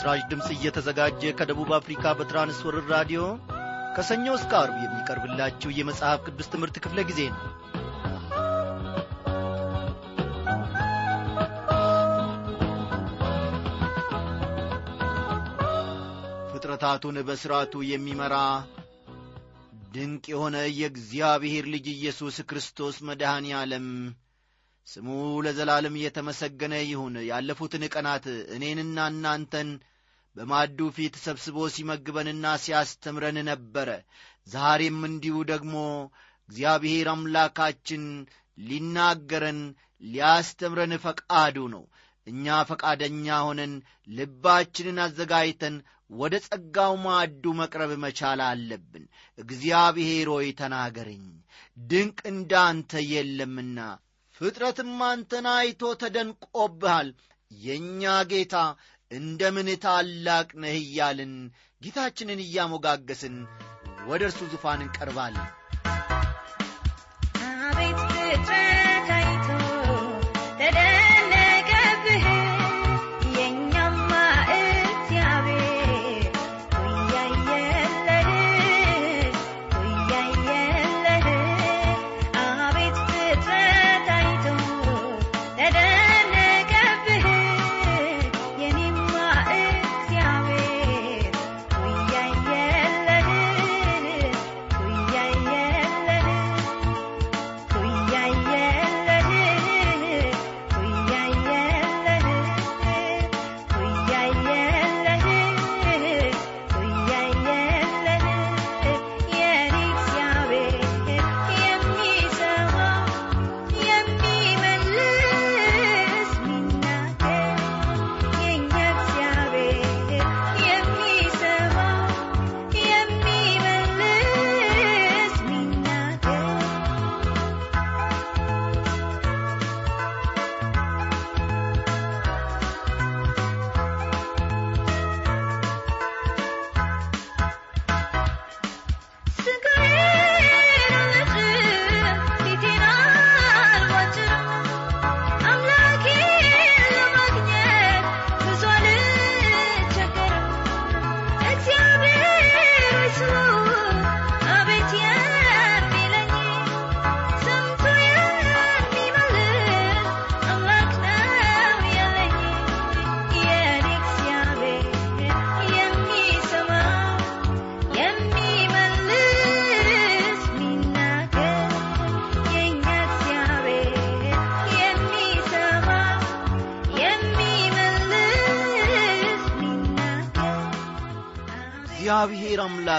ይህ ምስራች ድምፅ እየተዘጋጀ ከደቡብ አፍሪካ በትራንስወርር ራዲዮ ከሰኞ እስከ አርብ የሚቀርብላችሁ የመጽሐፍ ቅዱስ ትምህርት ክፍለ ጊዜ ነው። ፍጥረታቱን በሥርዓቱ የሚመራ ድንቅ የሆነ የእግዚአብሔር ልጅ ኢየሱስ ክርስቶስ መድኃኔ ዓለም ስሙ ለዘላለም እየተመሰገነ ይሁን። ያለፉትን ቀናት እኔንና እናንተን በማዱ ፊት ሰብስቦ ሲመግበንና ሲያስተምረን ነበረ። ዛሬም እንዲሁ ደግሞ እግዚአብሔር አምላካችን ሊናገረን ሊያስተምረን ፈቃዱ ነው። እኛ ፈቃደኛ ሆነን ልባችንን አዘጋጅተን ወደ ጸጋው ማዕዱ መቅረብ መቻል አለብን። እግዚአብሔር ሆይ ተናገረኝ ድንቅ እንዳንተ የለምና ፍጥረትም አንተን አይቶ ተደንቆብሃል። የእኛ ጌታ እንደምን ታላቅ ነህ እያልን ጌታችንን እያሞጋገስን ወደ እርሱ ዙፋን እንቀርባለን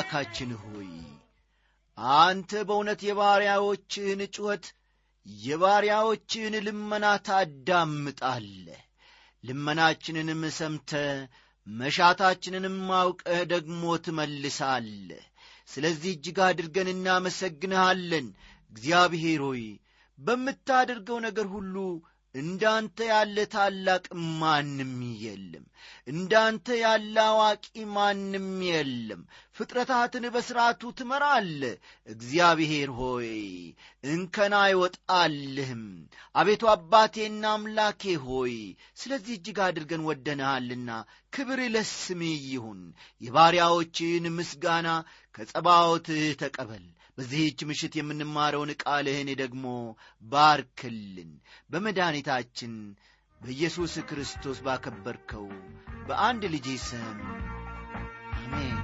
አምላካችን ሆይ አንተ በእውነት የባሪያዎችህን ጩኸት የባሪያዎችህን ልመና ታዳምጣለህ። ልመናችንንም ሰምተ መሻታችንንም አውቀህ ደግሞ ትመልሳለህ። ስለዚህ እጅግ አድርገን እናመሰግንሃለን። እግዚአብሔር ሆይ በምታደርገው ነገር ሁሉ እንዳንተ ያለ ታላቅ ማንም የለም። እንዳንተ ያለ አዋቂ ማንም የለም። ፍጥረታትን በሥርዓቱ ትመራለ እግዚአብሔር ሆይ እንከን አይወጣልህም። አቤቱ አባቴና አምላኬ ሆይ ስለዚህ እጅግ አድርገን ወደንሃልና ክብር ለስምህ ይሁን። የባሪያዎችን ምስጋና ከጸባዖትህ ተቀበል በዚህች ምሽት የምንማረውን ቃልህን ደግሞ ባርክልን። በመድኃኒታችን በኢየሱስ ክርስቶስ ባከበርከው በአንድ ልጅ ስም አሜን።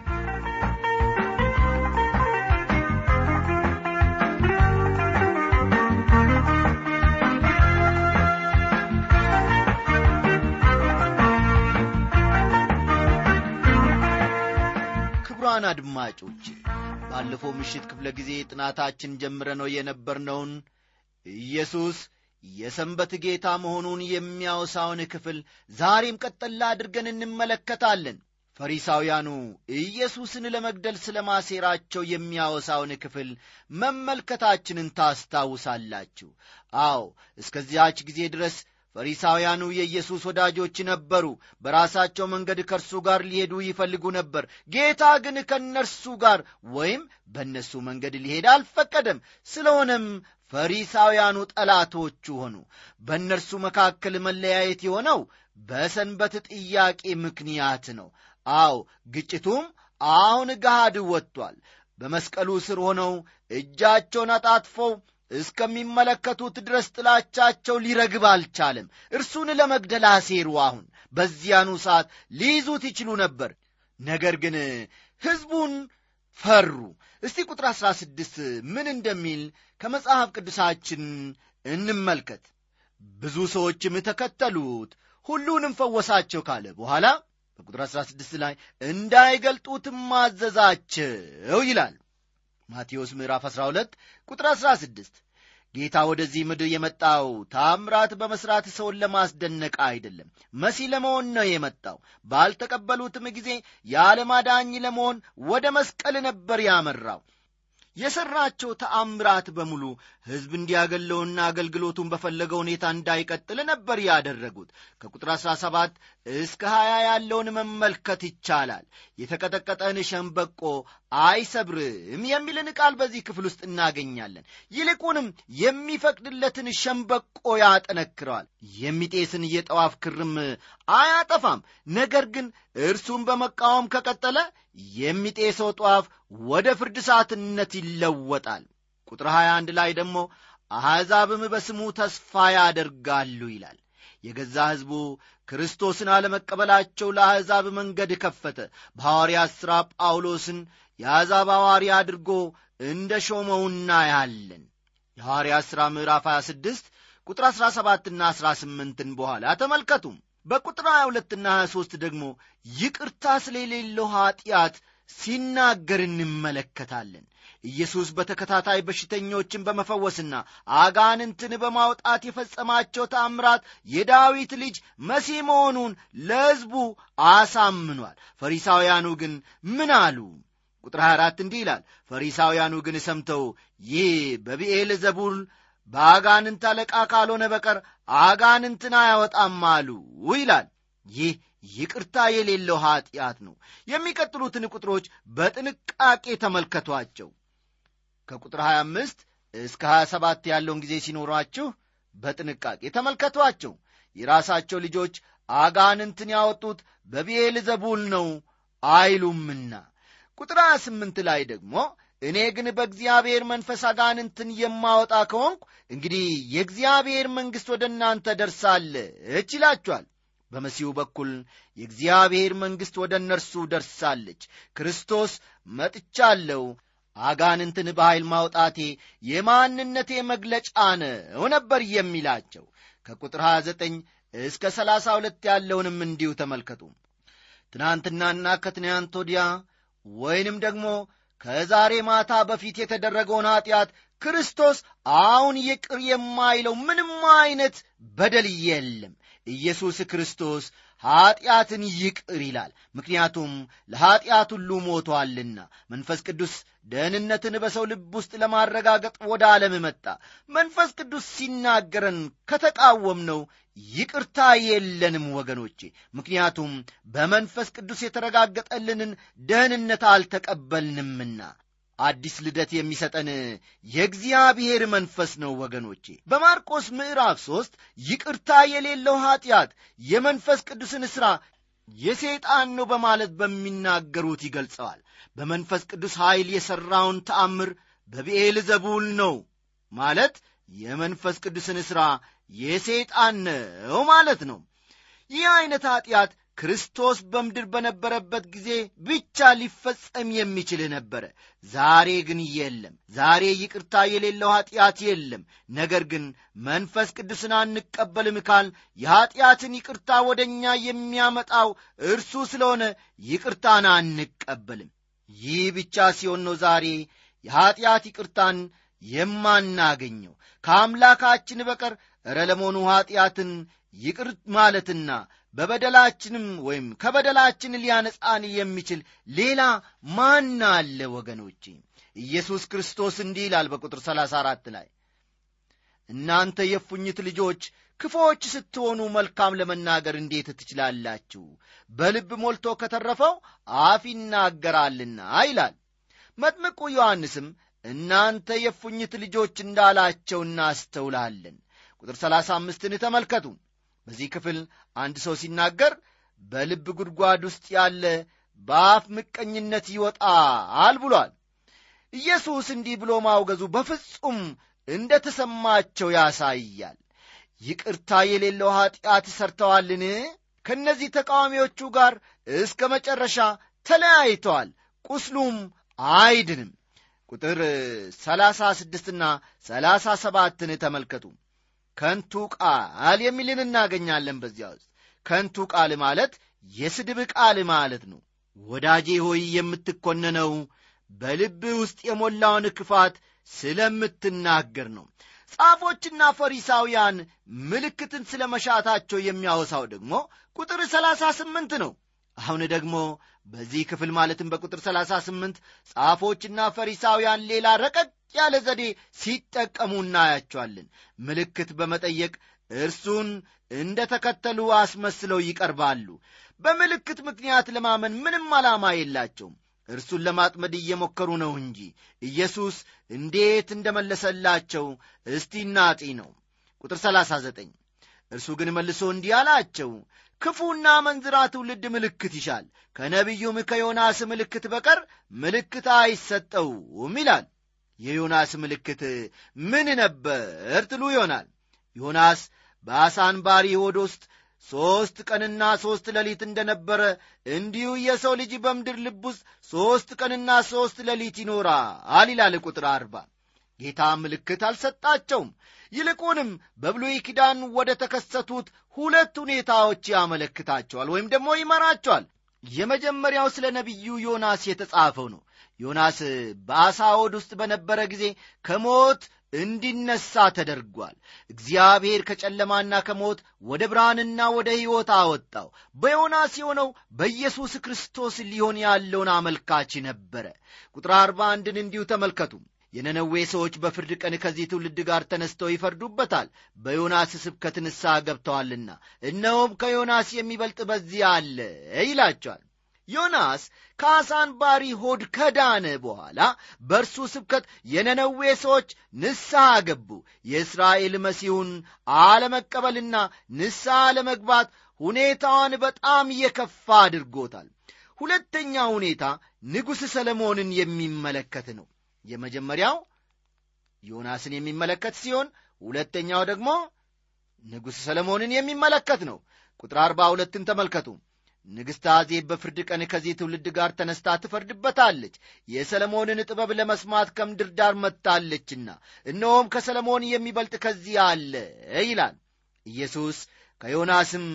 ክቡራን አድማጮች ባለፈው ምሽት ክፍለ ጊዜ ጥናታችን ጀምረነው የነበርነውን ኢየሱስ የሰንበት ጌታ መሆኑን የሚያወሳውን ክፍል ዛሬም ቀጠላ አድርገን እንመለከታለን። ፈሪሳውያኑ ኢየሱስን ለመግደል ስለ ማሴራቸው የሚያወሳውን ክፍል መመልከታችንን ታስታውሳላችሁ። አዎ እስከዚያች ጊዜ ድረስ ፈሪሳውያኑ የኢየሱስ ወዳጆች ነበሩ በራሳቸው መንገድ ከእርሱ ጋር ሊሄዱ ይፈልጉ ነበር ጌታ ግን ከእነርሱ ጋር ወይም በእነሱ መንገድ ሊሄድ አልፈቀደም ስለሆነም ፈሪሳውያኑ ጠላቶቹ ሆኑ በእነርሱ መካከል መለያየት የሆነው በሰንበት ጥያቄ ምክንያት ነው። አዎ ግጭቱም አሁን ገሃድ ወጥቷል። በመስቀሉ ስር ሆነው እጃቸውን አጣጥፈው እስከሚመለከቱት ድረስ ጥላቻቸው ሊረግብ አልቻለም። እርሱን ለመግደል አሴሩ። አሁን በዚያኑ ሰዓት ሊይዙት ይችሉ ነበር። ነገር ግን ሕዝቡን ፈሩ። እስቲ ቁጥር አሥራ ስድስት ምን እንደሚል ከመጽሐፍ ቅዱሳችን እንመልከት። ብዙ ሰዎችም ተከተሉት፣ ሁሉንም ፈወሳቸው ካለ በኋላ በቁጥር 16 ላይ እንዳይገልጡትም አዘዛቸው ይላል። ማቴዎስ ምዕራፍ 12 ቁጥር 16 ጌታ ወደዚህ ምድር የመጣው ታምራት በመሥራት ሰውን ለማስደነቅ አይደለም፣ መሲህ ለመሆን ነው የመጣው። ባልተቀበሉትም ጊዜ የዓለም ለመሆን ወደ መስቀል ነበር ያመራው። የሠራቸው ተአምራት በሙሉ ሕዝብ እንዲያገለውና አገልግሎቱን በፈለገው ሁኔታ እንዳይቀጥል ነበር ያደረጉት። ከቁጥር 17 እስከ 20 ያለውን መመልከት ይቻላል። የተቀጠቀጠን ሸምበቆ አይሰብርም የሚልን ቃል በዚህ ክፍል ውስጥ እናገኛለን። ይልቁንም የሚፈቅድለትን ሸምበቆ ያጠነክረዋል። የሚጤስን የጠዋፍ ክርም አያጠፋም። ነገር ግን እርሱን በመቃወም ከቀጠለ የሚጤሰው ጧፍ ወደ ፍርድ ሰዓትነት ይለወጣል። ቁጥር 21 ላይ ደግሞ አሕዛብም በስሙ ተስፋ ያደርጋሉ ይላል። የገዛ ሕዝቡ ክርስቶስን አለመቀበላቸው ለአሕዛብ መንገድ ከፈተ። በሐዋርያት ሥራ ጳውሎስን የአሕዛብ ሐዋርያ አድርጎ እንደ ሾመው እናያለን። የሐዋርያት ሥራ ምዕራፍ 26 ቁጥር 17ና 18ን በኋላ ተመልከቱም። በቁጥር 22ና 23 ደግሞ ይቅርታ ስለሌለው ኀጢአት ሲናገር እንመለከታለን። ኢየሱስ በተከታታይ በሽተኞችን በመፈወስና አጋንንትን በማውጣት የፈጸማቸው ተአምራት የዳዊት ልጅ መሲህ መሆኑን ለሕዝቡ አሳምኗል። ፈሪሳውያኑ ግን ምን አሉ? ቁጥር 24 እንዲህ ይላል። ፈሪሳውያኑ ግን ሰምተው ይህ በብኤል ዘቡል በአጋንንት አለቃ ካልሆነ በቀር አጋንንትን አያወጣም አሉ ይላል። ይህ ይቅርታ የሌለው ኀጢአት ነው። የሚቀጥሉትን ቁጥሮች በጥንቃቄ ተመልከቷቸው። ከቁጥር 25 እስከ 27 ያለውን ጊዜ ሲኖሯችሁ በጥንቃቄ ተመልከቷቸው። የራሳቸው ልጆች አጋንንትን ያወጡት በብኤል ዘቡል ነው አይሉምና። ቁጥር 28 ላይ ደግሞ እኔ ግን በእግዚአብሔር መንፈስ አጋንንትን የማወጣ ከሆንኩ እንግዲህ የእግዚአብሔር መንግሥት ወደ እናንተ ደርሳለች ይላችኋል። በመሲሁ በኩል የእግዚአብሔር መንግሥት ወደ እነርሱ ደርሳለች። ክርስቶስ መጥቻለሁ፣ አጋንንትን በኃይል ማውጣቴ የማንነቴ መግለጫ ነው ነበር የሚላቸው። ከቁጥር 29 እስከ 32 ያለውንም እንዲሁ ተመልከቱ። ትናንትናና ከትናንት ወዲያ ወይንም ደግሞ ከዛሬ ማታ በፊት የተደረገውን ኀጢአት ክርስቶስ አሁን ይቅር የማይለው ምንም አይነት በደል የለም። ኢየሱስ ክርስቶስ ኀጢአትን ይቅር ይላል። ምክንያቱም ለኀጢአት ሁሉ ሞቶአልና። መንፈስ ቅዱስ ደህንነትን በሰው ልብ ውስጥ ለማረጋገጥ ወደ ዓለም መጣ። መንፈስ ቅዱስ ሲናገረን ከተቃወምነው ይቅርታ የለንም ወገኖቼ። ምክንያቱም በመንፈስ ቅዱስ የተረጋገጠልንን ደህንነት አልተቀበልንምና። አዲስ ልደት የሚሰጠን የእግዚአብሔር መንፈስ ነው ወገኖቼ። በማርቆስ ምዕራፍ ሦስት ይቅርታ የሌለው ኀጢአት የመንፈስ ቅዱስን ሥራ የሰይጣን ነው በማለት በሚናገሩት ይገልጸዋል። በመንፈስ ቅዱስ ኃይል የሠራውን ተአምር በብኤል ዘቡል ነው ማለት የመንፈስ ቅዱስን ሥራ የሰይጣን ነው ማለት ነው። ይህ ዐይነት ኀጢአት ክርስቶስ በምድር በነበረበት ጊዜ ብቻ ሊፈጸም የሚችል ነበረ። ዛሬ ግን የለም። ዛሬ ይቅርታ የሌለው ኀጢአት የለም። ነገር ግን መንፈስ ቅዱስን አንቀበልም ካል የኀጢአትን ይቅርታ ወደ እኛ የሚያመጣው እርሱ ስለሆነ ይቅርታን አንቀበልም። ይህ ብቻ ሲሆን ነው ዛሬ የኀጢአት ይቅርታን የማናገኘው ከአምላካችን በቀር እረ ኀጢአትን ይቅር ማለትና በበደላችንም ወይም ከበደላችን ሊያነጻን የሚችል ሌላ ማን አለ ወገኖቼ? ኢየሱስ ክርስቶስ እንዲህ ይላል በቁጥር 34 ላይ እናንተ የፉኝት ልጆች ክፉዎች ስትሆኑ መልካም ለመናገር እንዴት ትችላላችሁ? በልብ ሞልቶ ከተረፈው አፍ ይናገራልና ይላል። መጥምቁ ዮሐንስም እናንተ የፉኝት ልጆች እንዳላቸው እናስተውላለን። ቁጥር 35ን ተመልከቱ። በዚህ ክፍል አንድ ሰው ሲናገር በልብ ጉድጓድ ውስጥ ያለ በአፍ ምቀኝነት ይወጣል ብሏል። ኢየሱስ እንዲህ ብሎ ማውገዙ በፍጹም እንደ ተሰማቸው ያሳያል። ይቅርታ የሌለው ኀጢአት ሰርተዋልን? ከእነዚህ ተቃዋሚዎቹ ጋር እስከ መጨረሻ ተለያይተዋል። ቁስሉም አይድንም። ቁጥር ሰላሳ ስድስትና ሰላሳ ሰባትን ተመልከቱ። ከንቱ ቃል የሚልን እናገኛለን። በዚያ ውስጥ ከንቱ ቃል ማለት የስድብ ቃል ማለት ነው። ወዳጄ ሆይ የምትኮነነው በልብ ውስጥ የሞላውን ክፋት ስለምትናገር ነው። ጻፎችና ፈሪሳውያን ምልክትን ስለ መሻታቸው የሚያወሳው ደግሞ ቁጥር ሰላሳ ስምንት ነው። አሁን ደግሞ በዚህ ክፍል ማለትም በቁጥር ሰላሳ ስምንት ጻፎችና ፈሪሳውያን ሌላ ረቀቅ ያለ ዘዴ ሲጠቀሙ እናያቸዋለን። ምልክት በመጠየቅ እርሱን እንደ ተከተሉ አስመስለው ይቀርባሉ። በምልክት ምክንያት ለማመን ምንም ዓላማ የላቸውም። እርሱን ለማጥመድ እየሞከሩ ነው እንጂ ኢየሱስ እንዴት እንደመለሰላቸው እስቲ እናጢ ነው። ቁጥር 39 እርሱ ግን መልሶ እንዲህ አላቸው፣ ክፉና መንዝራ ትውልድ ምልክት ይሻል፣ ከነቢዩም ከዮናስ ምልክት በቀር ምልክት አይሰጠውም ይላል። የዮናስ ምልክት ምን ነበር ትሉ ይሆናል። ዮናስ በአሳ አንባሪ ሆድ ውስጥ ሦስት ቀንና ሦስት ሌሊት እንደነበረ እንዲሁ የሰው ልጅ በምድር ልብ ውስጥ ሦስት ቀንና ሦስት ሌሊት ይኖራል ይላል ቁጥር አርባ ጌታ ምልክት አልሰጣቸውም። ይልቁንም በብሉይ ኪዳን ወደ ተከሰቱት ሁለት ሁኔታዎች ያመለክታቸዋል ወይም ደግሞ ይመራቸዋል። የመጀመሪያው ስለ ነቢዩ ዮናስ የተጻፈው ነው። ዮናስ በአሳ ሆድ ውስጥ በነበረ ጊዜ ከሞት እንዲነሳ ተደርጓል። እግዚአብሔር ከጨለማና ከሞት ወደ ብርሃንና ወደ ሕይወት አወጣው። በዮናስ የሆነው በኢየሱስ ክርስቶስ ሊሆን ያለውን አመልካች ነበረ። ቁጥር አርባ አንድን እንዲሁ ተመልከቱ። የነነዌ ሰዎች በፍርድ ቀን ከዚህ ትውልድ ጋር ተነስተው ይፈርዱበታል፣ በዮናስ ስብከት ንስሐ ገብተዋልና፣ እነሆም ከዮናስ የሚበልጥ በዚህ አለ ይላቸዋል። ዮናስ ከአሳ አንባሪ ሆድ ከዳነ በኋላ በእርሱ ስብከት የነነዌ ሰዎች ንስሐ ገቡ። የእስራኤል መሲሁን አለመቀበልና ንስሐ አለመግባት ሁኔታዋን በጣም የከፋ አድርጎታል። ሁለተኛ ሁኔታ ንጉሥ ሰለሞንን የሚመለከት ነው። የመጀመሪያው ዮናስን የሚመለከት ሲሆን ሁለተኛው ደግሞ ንጉሥ ሰለሞንን የሚመለከት ነው። ቁጥር አርባ ሁለትን ተመልከቱ። ንግሥት አዜብ በፍርድ ቀን ከዚህ ትውልድ ጋር ተነስታ ትፈርድበታለች፣ የሰለሞንን ጥበብ ለመስማት ከምድር ዳር መጥታለችና፣ እነሆም ከሰለሞን የሚበልጥ ከዚህ አለ ይላል። ኢየሱስ ከዮናስም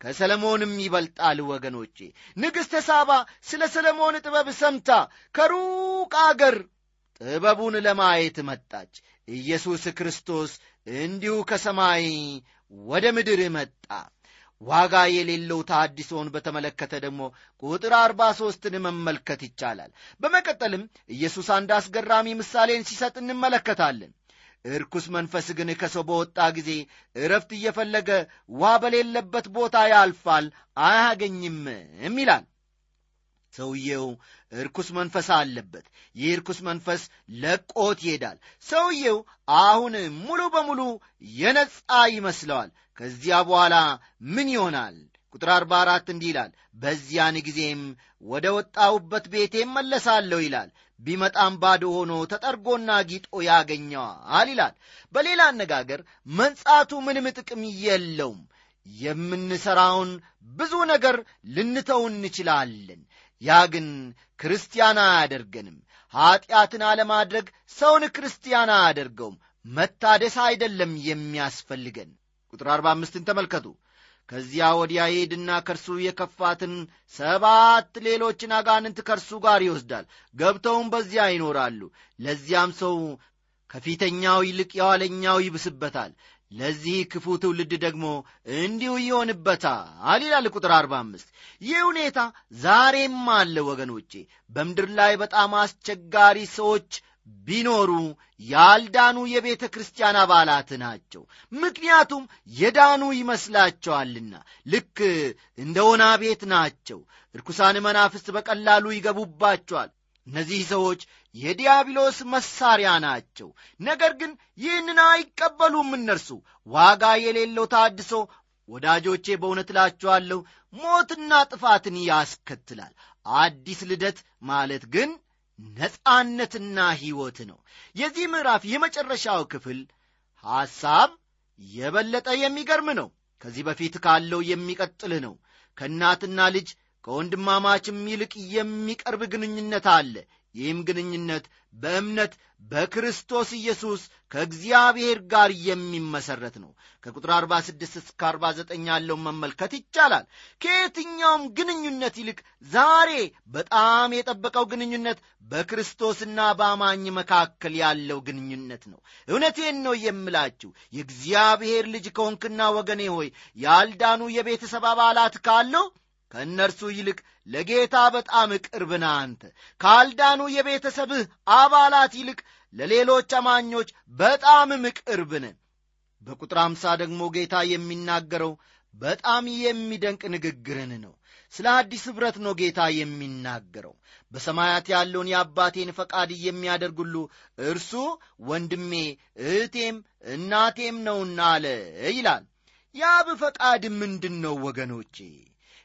ከሰለሞንም ይበልጣል። ወገኖቼ ንግሥተ ሳባ ስለ ሰለሞን ጥበብ ሰምታ ከሩቅ አገር ጥበቡን ለማየት መጣች። ኢየሱስ ክርስቶስ እንዲሁ ከሰማይ ወደ ምድር መጣ። ዋጋ የሌለው ታድሶን በተመለከተ ደግሞ ቁጥር አርባ ሦስትን መመልከት ይቻላል። በመቀጠልም ኢየሱስ አንድ አስገራሚ ምሳሌን ሲሰጥ እንመለከታለን። እርኩስ መንፈስ ግን ከሰው በወጣ ጊዜ እረፍት እየፈለገ ውሃ በሌለበት ቦታ ያልፋል፣ አያገኝምም ይላል። ሰውየው እርኩስ መንፈስ አለበት። ይህ እርኩስ መንፈስ ለቆት ይሄዳል። ሰውየው አሁን ሙሉ በሙሉ የነጻ ይመስለዋል። ከዚያ በኋላ ምን ይሆናል? ቁጥር አርባ አራት እንዲህ ይላል፣ በዚያን ጊዜም ወደ ወጣሁበት ቤቴ መለሳለሁ ይላል። ቢመጣም ባዶ ሆኖ ተጠርጎና ጊጦ ያገኘዋል ይላል። በሌላ አነጋገር መንጻቱ ምንም ጥቅም የለውም። የምንሠራውን ብዙ ነገር ልንተው እንችላለን። ያ ግን ክርስቲያን አያደርገንም። ኀጢአትን አለማድረግ ሰውን ክርስቲያን አያደርገውም። መታደስ አይደለም የሚያስፈልገን። ቁጥር አርባ አምስትን ተመልከቱ። ከዚያ ወዲያ ይሄድና ከእርሱ የከፋትን ሰባት ሌሎችን አጋንንት ከእርሱ ጋር ይወስዳል። ገብተውም በዚያ ይኖራሉ። ለዚያም ሰው ከፊተኛው ይልቅ የኋለኛው ይብስበታል። ለዚህ ክፉ ትውልድ ደግሞ እንዲሁ ይሆንበታል ይላል ቁጥር አርባ አምስት። ይህ ሁኔታ ዛሬም አለ ወገኖቼ። በምድር ላይ በጣም አስቸጋሪ ሰዎች ቢኖሩ ያልዳኑ የቤተ ክርስቲያን አባላት ናቸው። ምክንያቱም የዳኑ ይመስላቸዋልና ልክ እንደ ወና ቤት ናቸው። ርኩሳን መናፍስት በቀላሉ ይገቡባቸዋል እነዚህ ሰዎች የዲያብሎስ መሳሪያ ናቸው። ነገር ግን ይህንን አይቀበሉም እነርሱ። ዋጋ የሌለው ታድሶ ወዳጆቼ በእውነት እላችኋለሁ ሞትና ጥፋትን ያስከትላል። አዲስ ልደት ማለት ግን ነጻነትና ሕይወት ነው። የዚህ ምዕራፍ የመጨረሻው ክፍል ሐሳብ የበለጠ የሚገርም ነው። ከዚህ በፊት ካለው የሚቀጥል ነው። ከእናትና ልጅ ከወንድማማችም ይልቅ የሚቀርብ ግንኙነት አለ። ይህም ግንኙነት በእምነት በክርስቶስ ኢየሱስ ከእግዚአብሔር ጋር የሚመሰረት ነው። ከቁጥር 46 እስከ 49 ያለውን መመልከት ይቻላል። ከየትኛውም ግንኙነት ይልቅ ዛሬ በጣም የጠበቀው ግንኙነት በክርስቶስና በአማኝ መካከል ያለው ግንኙነት ነው። እውነቴን ነው የምላችሁ የእግዚአብሔር ልጅ ከሆንክና ወገኔ ሆይ ያልዳኑ የቤተሰብ አባላት ካለው ከእነርሱ ይልቅ ለጌታ በጣም ቅርብ ነህ አንተ ካልዳኑ የቤተሰብህ አባላት ይልቅ ለሌሎች አማኞች በጣምም ቅርብ ነህ። በቁጥር አምሳ ደግሞ ጌታ የሚናገረው በጣም የሚደንቅ ንግግርን ነው። ስለ አዲስ ኅብረት ነው ጌታ የሚናገረው። በሰማያት ያለውን የአባቴን ፈቃድ የሚያደርግ እርሱ ወንድሜ እህቴም እናቴም ነውና አለ ይላል። የአብ ፈቃድ ምንድን ነው ወገኖቼ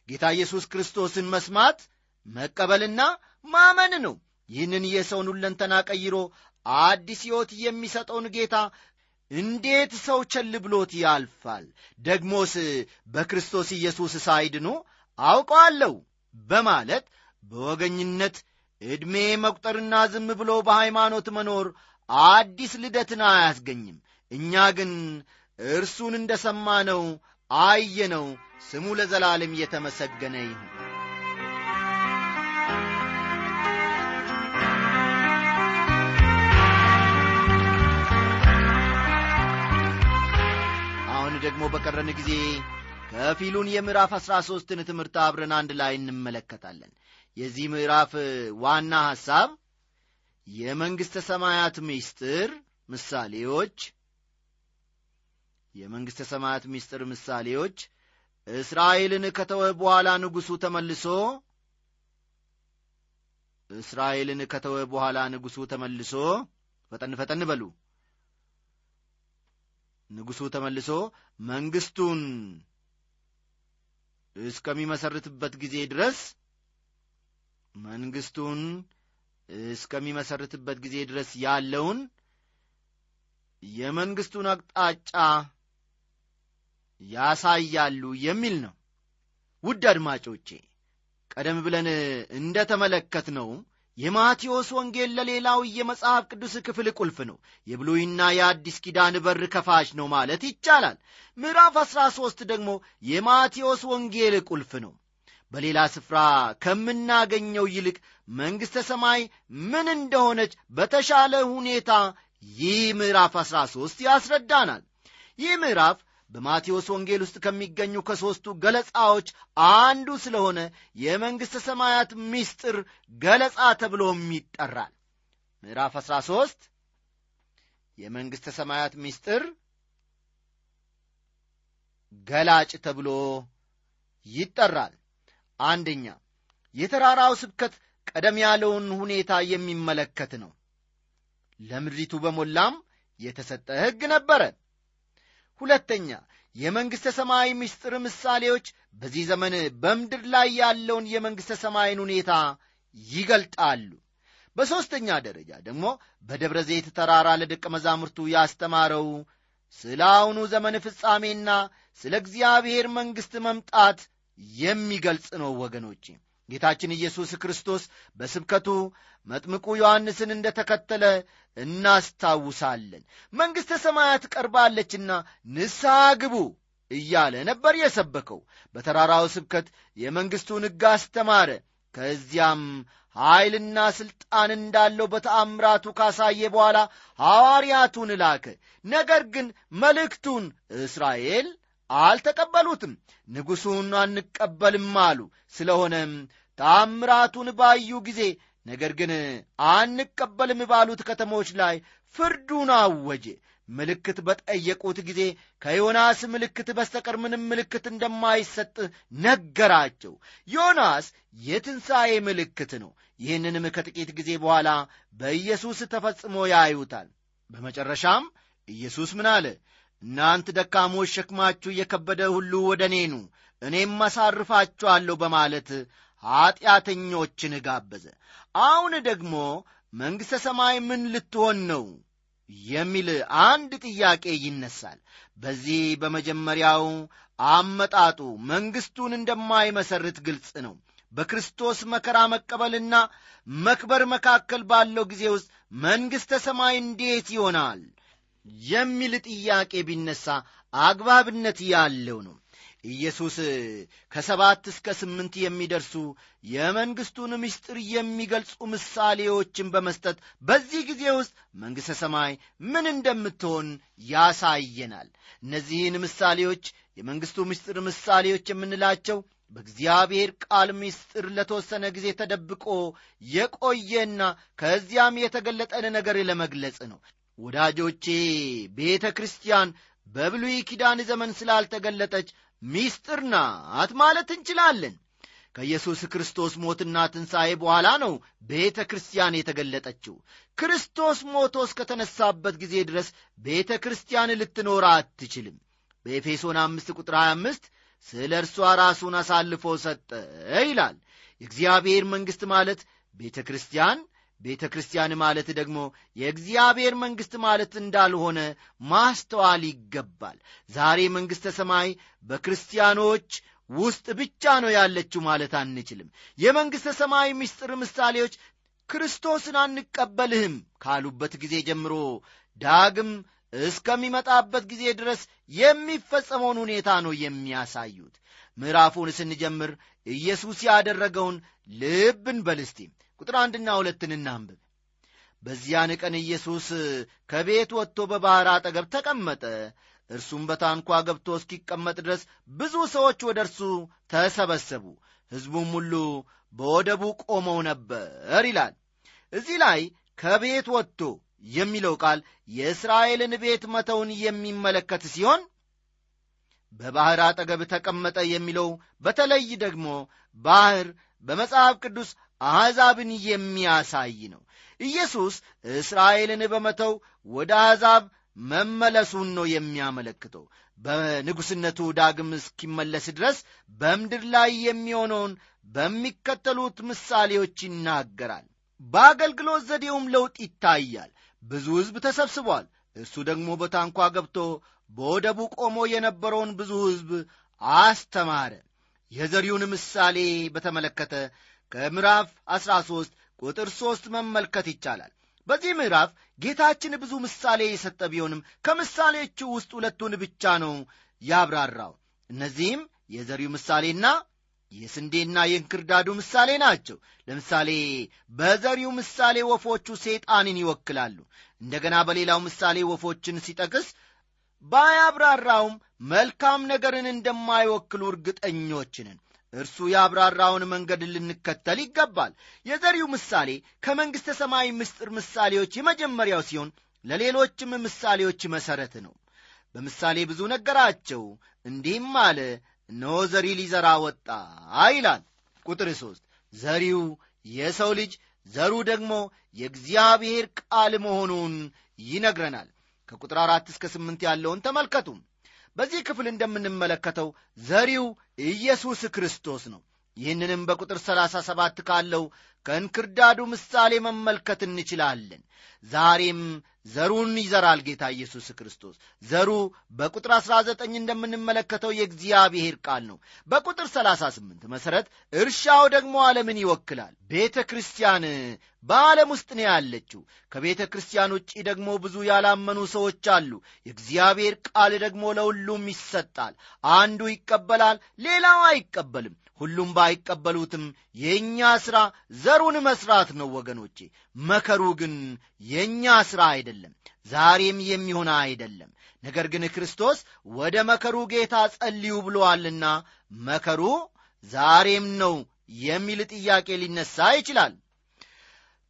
ጌታ ኢየሱስ ክርስቶስን መስማት መቀበልና ማመን ነው። ይህንን የሰውን ሁለንተና ቀይሮ አዲስ ሕይወት የሚሰጠውን ጌታ እንዴት ሰው ቸል ብሎት ያልፋል? ደግሞስ በክርስቶስ ኢየሱስ ሳይድኑ አውቀዋለሁ በማለት በወገኝነት ዕድሜ መቁጠርና ዝም ብሎ በሃይማኖት መኖር አዲስ ልደትን አያስገኝም። እኛ ግን እርሱን እንደ ሰማነው አየነው ስሙ ለዘላለም የተመሰገነ ይሁን። አሁን ደግሞ በቀረን ጊዜ ከፊሉን የምዕራፍ አሥራ ሦስትን ትምህርት አብረን አንድ ላይ እንመለከታለን። የዚህ ምዕራፍ ዋና ሐሳብ የመንግሥተ ሰማያት ምስጢር ምሳሌዎች የመንግሥተ ሰማያት ምስጢር ምሳሌዎች እስራኤልን ከተወ በኋላ ንጉሡ ተመልሶ እስራኤልን ከተወ በኋላ ንጉሡ ተመልሶ ፈጠን ፈጠን በሉ። ንጉሡ ተመልሶ መንግሥቱን እስከሚመሰርትበት ጊዜ ድረስ መንግሥቱን እስከሚመሰርትበት ጊዜ ድረስ ያለውን የመንግሥቱን አቅጣጫ ያሳያሉ የሚል ነው። ውድ አድማጮቼ ቀደም ብለን እንደ ተመለከት ነው የማቴዎስ ወንጌል ለሌላው የመጽሐፍ ቅዱስ ክፍል ቁልፍ ነው። የብሉይና የአዲስ ኪዳን በር ከፋሽ ነው ማለት ይቻላል። ምዕራፍ አሥራ ሦስት ደግሞ የማቴዎስ ወንጌል ቁልፍ ነው። በሌላ ስፍራ ከምናገኘው ይልቅ መንግሥተ ሰማይ ምን እንደሆነች በተሻለ ሁኔታ ይህ ምዕራፍ አሥራ ሦስት ያስረዳናል። ይህ ምዕራፍ በማቴዎስ ወንጌል ውስጥ ከሚገኙ ከሦስቱ ገለጻዎች አንዱ ስለሆነ የመንግሥተ ሰማያት ምስጢር ገለጻ ተብሎም ይጠራል። ምዕራፍ 13 የመንግሥተ ሰማያት ምስጢር ገላጭ ተብሎ ይጠራል። አንደኛ የተራራው ስብከት ቀደም ያለውን ሁኔታ የሚመለከት ነው። ለምድሪቱ በሞላም የተሰጠ ሕግ ነበረ ሁለተኛ የመንግሥተ ሰማይ ምስጢር ምሳሌዎች በዚህ ዘመን በምድር ላይ ያለውን የመንግሥተ ሰማይን ሁኔታ ይገልጣሉ። በሦስተኛ ደረጃ ደግሞ በደብረ ዘይት ተራራ ለደቀ መዛሙርቱ ያስተማረው ስለ አሁኑ ዘመን ፍጻሜና ስለ እግዚአብሔር መንግሥት መምጣት የሚገልጽ ነው ወገኖቼ ጌታችን ኢየሱስ ክርስቶስ በስብከቱ መጥምቁ ዮሐንስን እንደ ተከተለ እናስታውሳለን። መንግሥተ ሰማያት ቀርባለችና ንስሐ ግቡ እያለ ነበር የሰበከው። በተራራው ስብከት የመንግሥቱን ሕግ አስተማረ። ከዚያም ኀይልና ሥልጣን እንዳለው በተአምራቱ ካሳየ በኋላ ሐዋርያቱን ላከ። ነገር ግን መልእክቱን እስራኤል አልተቀበሉትም። ንጉሡን አንቀበልም አሉ። ስለሆነም ታምራቱን ባዩ ጊዜ ነገር ግን አንቀበልም ባሉት ከተሞች ላይ ፍርዱን አወጀ። ምልክት በጠየቁት ጊዜ ከዮናስ ምልክት በስተቀር ምንም ምልክት እንደማይሰጥ ነገራቸው። ዮናስ የትንሣኤ ምልክት ነው። ይህንንም ከጥቂት ጊዜ በኋላ በኢየሱስ ተፈጽሞ ያዩታል። በመጨረሻም ኢየሱስ ምን አለ እናንት ደካሞች ሸክማችሁ የከበደ ሁሉ ወደ እኔ ኑ እኔም አሳርፋችኋለሁ በማለት ኀጢአተኞችን ጋበዘ። አሁን ደግሞ መንግሥተ ሰማይ ምን ልትሆን ነው የሚል አንድ ጥያቄ ይነሳል። በዚህ በመጀመሪያው አመጣጡ መንግሥቱን እንደማይመሰርት ግልጽ ነው። በክርስቶስ መከራ መቀበልና መክበር መካከል ባለው ጊዜ ውስጥ መንግሥተ ሰማይ እንዴት ይሆናል የሚል ጥያቄ ቢነሳ አግባብነት ያለው ነው። ኢየሱስ ከሰባት እስከ ስምንት የሚደርሱ የመንግሥቱን ምስጢር የሚገልጹ ምሳሌዎችን በመስጠት በዚህ ጊዜ ውስጥ መንግሥተ ሰማይ ምን እንደምትሆን ያሳየናል። እነዚህን ምሳሌዎች የመንግሥቱ ምስጢር ምሳሌዎች የምንላቸው በእግዚአብሔር ቃል ምስጢር ለተወሰነ ጊዜ ተደብቆ የቆየና ከዚያም የተገለጠን ነገር ለመግለጽ ነው ወዳጆቼ ቤተ ክርስቲያን በብሉይ ኪዳን ዘመን ስላልተገለጠች ሚስጥር ናት ማለት እንችላለን። ከኢየሱስ ክርስቶስ ሞትና ትንሣኤ በኋላ ነው ቤተ ክርስቲያን የተገለጠችው። ክርስቶስ ሞቶ እስከተነሳበት ጊዜ ድረስ ቤተ ክርስቲያን ልትኖር አትችልም። በኤፌሶን አምስት ቁጥር 25 ስለ እርሷ ራሱን አሳልፎ ሰጠ ይላል። የእግዚአብሔር መንግሥት ማለት ቤተ ክርስቲያን ቤተ ክርስቲያን ማለት ደግሞ የእግዚአብሔር መንግሥት ማለት እንዳልሆነ ማስተዋል ይገባል። ዛሬ መንግሥተ ሰማይ በክርስቲያኖች ውስጥ ብቻ ነው ያለችው ማለት አንችልም። የመንግሥተ ሰማይ ምስጢር ምሳሌዎች ክርስቶስን አንቀበልህም ካሉበት ጊዜ ጀምሮ ዳግም እስከሚመጣበት ጊዜ ድረስ የሚፈጸመውን ሁኔታ ነው የሚያሳዩት። ምዕራፉን ስንጀምር ኢየሱስ ያደረገውን ልብን በልስቲ ቁጥር አንድና ሁለትን እናንብብ። በዚያን ቀን ኢየሱስ ከቤት ወጥቶ በባሕር አጠገብ ተቀመጠ። እርሱም በታንኳ ገብቶ እስኪቀመጥ ድረስ ብዙ ሰዎች ወደ እርሱ ተሰበሰቡ። ሕዝቡም ሁሉ በወደቡ ቆመው ነበር ይላል። እዚህ ላይ ከቤት ወጥቶ የሚለው ቃል የእስራኤልን ቤት መተውን የሚመለከት ሲሆን በባሕር አጠገብ ተቀመጠ የሚለው በተለይ ደግሞ ባሕር በመጽሐፍ ቅዱስ አሕዛብን የሚያሳይ ነው። ኢየሱስ እስራኤልን በመተው ወደ አሕዛብ መመለሱን ነው የሚያመለክተው። በንጉሥነቱ ዳግም እስኪመለስ ድረስ በምድር ላይ የሚሆነውን በሚከተሉት ምሳሌዎች ይናገራል። በአገልግሎት ዘዴውም ለውጥ ይታያል። ብዙ ሕዝብ ተሰብስቧል። እርሱ ደግሞ በታንኳ ገብቶ በወደቡ ቆሞ የነበረውን ብዙ ሕዝብ አስተማረ የዘሪውን ምሳሌ በተመለከተ ከምዕራፍ 13 ቁጥር 3 መመልከት ይቻላል። በዚህ ምዕራፍ ጌታችን ብዙ ምሳሌ የሰጠ ቢሆንም ከምሳሌዎቹ ውስጥ ሁለቱን ብቻ ነው ያብራራው። እነዚህም የዘሪው ምሳሌና የስንዴና የእንክርዳዱ ምሳሌ ናቸው። ለምሳሌ በዘሪው ምሳሌ ወፎቹ ሰይጣንን ይወክላሉ። እንደገና በሌላው ምሳሌ ወፎችን ሲጠቅስ ባያብራራውም መልካም ነገርን እንደማይወክሉ እርግጠኞችንን እርሱ ያብራራውን መንገድ ልንከተል ይገባል። የዘሪው ምሳሌ ከመንግሥተ ሰማይ ምስጢር ምሳሌዎች የመጀመሪያው ሲሆን ለሌሎችም ምሳሌዎች መሠረት ነው። በምሳሌ ብዙ ነገራቸው። እንዲህም አለ እነሆ ዘሪ ሊዘራ ወጣ ይላል። ቁጥር ሦስት ዘሪው የሰው ልጅ ዘሩ ደግሞ የእግዚአብሔር ቃል መሆኑን ይነግረናል ከቁጥር አራት እስከ ስምንት ያለውን ተመልከቱ። በዚህ ክፍል እንደምንመለከተው ዘሪው ኢየሱስ ክርስቶስ ነው። ይህንንም በቁጥር ሰላሳ ሰባት ካለው ከእንክርዳዱ ምሳሌ መመልከት እንችላለን። ዛሬም ዘሩን ይዘራል ጌታ ኢየሱስ ክርስቶስ። ዘሩ በቁጥር 19 እንደምንመለከተው የእግዚአብሔር ቃል ነው። በቁጥር 38 መሠረት እርሻው ደግሞ ዓለምን ይወክላል። ቤተ ክርስቲያን በዓለም ውስጥ ነው ያለችው። ከቤተ ክርስቲያን ውጪ ደግሞ ብዙ ያላመኑ ሰዎች አሉ። የእግዚአብሔር ቃል ደግሞ ለሁሉም ይሰጣል። አንዱ ይቀበላል ሌላው አይቀበልም። ሁሉም ባይቀበሉትም የእኛ ሥራ ዘሩን መሥራት ነው ወገኖቼ። መከሩ ግን የእኛ ሥራ አይደለም ዛሬም የሚሆን አይደለም። ነገር ግን ክርስቶስ ወደ መከሩ ጌታ ጸልዩ ብሎአልና መከሩ ዛሬም ነው የሚል ጥያቄ ሊነሳ ይችላል።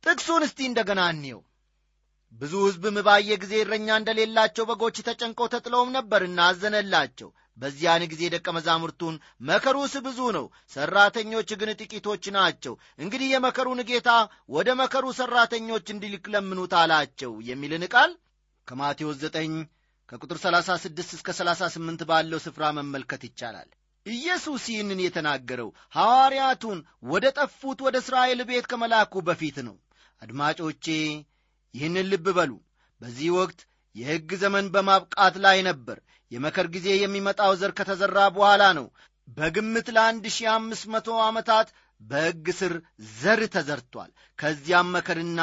ጥቅሱን እስቲ እንደገና እንየው ብዙ ሕዝብም ባየ ጊዜ እረኛ እንደሌላቸው በጎች ተጨንቀው ተጥለውም ነበርና አዘነላቸው። በዚያን ጊዜ ደቀ መዛሙርቱን መከሩስ ብዙ ነው ሠራተኞች ግን ጥቂቶች ናቸው። እንግዲህ የመከሩን ጌታ ወደ መከሩ ሠራተኞች እንዲልክ ለምኑት አላቸው የሚልን ቃል ከማቴዎስ 9 ከቁጥር 36 እስከ 38 ባለው ስፍራ መመልከት ይቻላል። ኢየሱስ ይህንን የተናገረው ሐዋርያቱን ወደ ጠፉት ወደ እስራኤል ቤት ከመላኩ በፊት ነው። አድማጮቼ ይህንን ልብ በሉ። በዚህ ወቅት የሕግ ዘመን በማብቃት ላይ ነበር። የመከር ጊዜ የሚመጣው ዘር ከተዘራ በኋላ ነው። በግምት ለአንድ ሺህ አምስት መቶ ዓመታት በሕግ ስር ዘር ተዘርቷል። ከዚያም መከርና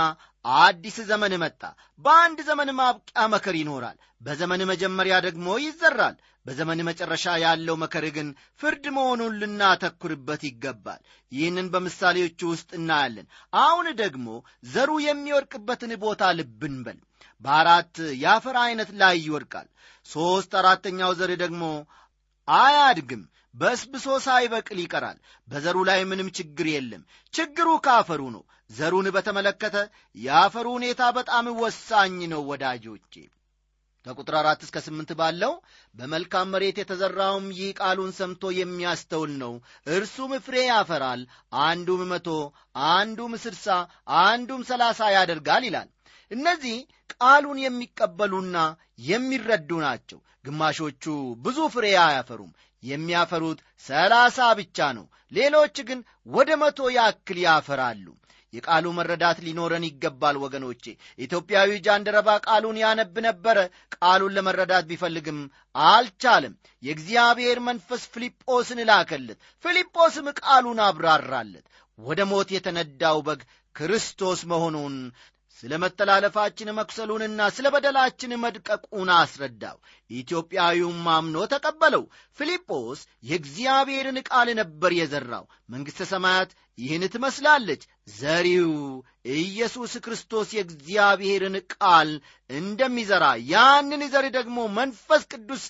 አዲስ ዘመን መጣ። በአንድ ዘመን ማብቂያ መከር ይኖራል። በዘመን መጀመሪያ ደግሞ ይዘራል። በዘመን መጨረሻ ያለው መከር ግን ፍርድ መሆኑን ልናተኩርበት ይገባል። ይህንን በምሳሌዎቹ ውስጥ እናያለን። አሁን ደግሞ ዘሩ የሚወድቅበትን ቦታ ልብን በል። በአራት የአፈር ዐይነት ላይ ይወድቃል። ሦስት አራተኛው ዘር ደግሞ አያድግም በስብሶ ሳይበቅል ይቀራል። በዘሩ ላይ ምንም ችግር የለም። ችግሩ ከአፈሩ ነው። ዘሩን በተመለከተ የአፈሩ ሁኔታ በጣም ወሳኝ ነው ወዳጆቼ። ከቁጥር አራት እስከ ስምንት ባለው በመልካም መሬት የተዘራውም ይህ ቃሉን ሰምቶ የሚያስተውል ነው። እርሱም ፍሬ ያፈራል አንዱም መቶ አንዱም ስድሳ አንዱም ሰላሳ ያደርጋል ይላል እነዚህ ቃሉን የሚቀበሉና የሚረዱ ናቸው። ግማሾቹ ብዙ ፍሬ አያፈሩም። የሚያፈሩት ሰላሳ ብቻ ነው። ሌሎች ግን ወደ መቶ ያክል ያፈራሉ። የቃሉ መረዳት ሊኖረን ይገባል ወገኖቼ። ኢትዮጵያዊ ጃንደረባ ቃሉን ያነብ ነበረ። ቃሉን ለመረዳት ቢፈልግም አልቻለም። የእግዚአብሔር መንፈስ ፊልጶስን ላከለት። ፊልጶስም ቃሉን አብራራለት። ወደ ሞት የተነዳው በግ ክርስቶስ መሆኑን ስለ መተላለፋችን መኩሰሉንና ስለ በደላችን መድቀቁን አስረዳው። ኢትዮጵያዊውም አምኖ ተቀበለው። ፊልጶስ የእግዚአብሔርን ቃል ነበር የዘራው። መንግሥተ ሰማያት ይህን ትመስላለች። ዘሪው ኢየሱስ ክርስቶስ የእግዚአብሔርን ቃል እንደሚዘራ ያንን ዘር ደግሞ መንፈስ ቅዱስ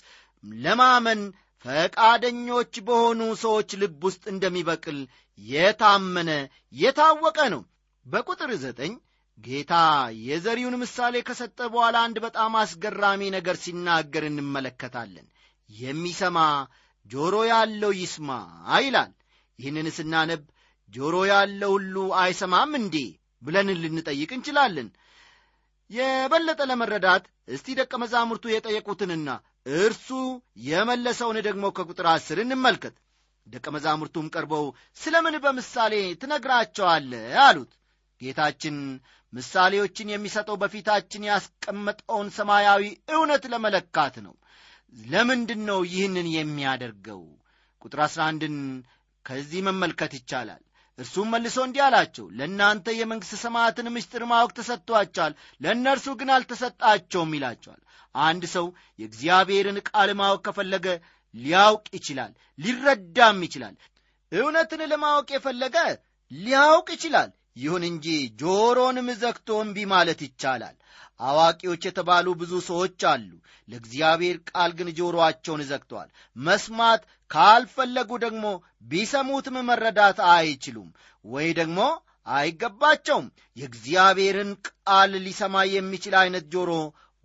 ለማመን ፈቃደኞች በሆኑ ሰዎች ልብ ውስጥ እንደሚበቅል የታመነ የታወቀ ነው። በቁጥር ዘጠኝ ጌታ የዘሪውን ምሳሌ ከሰጠ በኋላ አንድ በጣም አስገራሚ ነገር ሲናገር እንመለከታለን። የሚሰማ ጆሮ ያለው ይስማ ይላል። ይህንን ስናነብ ጆሮ ያለው ሁሉ አይሰማም እንዴ ብለን ልንጠይቅ እንችላለን። የበለጠ ለመረዳት እስቲ ደቀ መዛሙርቱ የጠየቁትንና እርሱ የመለሰውን ደግሞ ከቁጥር አስር እንመልከት። ደቀ መዛሙርቱም ቀርበው ስለምን በምሳሌ ትነግራቸዋለ አሉት። ጌታችን ምሳሌዎችን የሚሰጠው በፊታችን ያስቀመጠውን ሰማያዊ እውነት ለመለካት ነው። ለምንድን ነው ይህንን የሚያደርገው? ቁጥር አሥራ አንድን ከዚህ መመልከት ይቻላል። እርሱም መልሶ እንዲህ አላቸው ለእናንተ የመንግሥት ሰማያትን ምስጢር ማወቅ ተሰጥቷቸዋል ለእነርሱ ግን አልተሰጣቸውም ይላቸዋል። አንድ ሰው የእግዚአብሔርን ቃል ማወቅ ከፈለገ ሊያውቅ ይችላል ሊረዳም ይችላል። እውነትን ለማወቅ የፈለገ ሊያውቅ ይችላል ይሁን እንጂ ጆሮንም ዘግቶ እምቢ ማለት ይቻላል። አዋቂዎች የተባሉ ብዙ ሰዎች አሉ። ለእግዚአብሔር ቃል ግን ጆሮአቸውን ዘግተዋል። መስማት ካልፈለጉ ደግሞ ቢሰሙትም መረዳት አይችሉም ወይ ደግሞ አይገባቸውም። የእግዚአብሔርን ቃል ሊሰማ የሚችል አይነት ጆሮ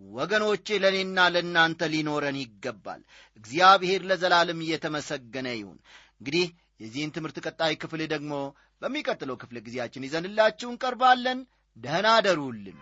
ወገኖቼ ለእኔና ለእናንተ ሊኖረን ይገባል። እግዚአብሔር ለዘላለም እየተመሰገነ ይሁን። እንግዲህ የዚህን ትምህርት ቀጣይ ክፍል ደግሞ በሚቀጥለው ክፍለ ጊዜያችን ይዘንላችሁ እንቀርባለን። ደህና አደሩልን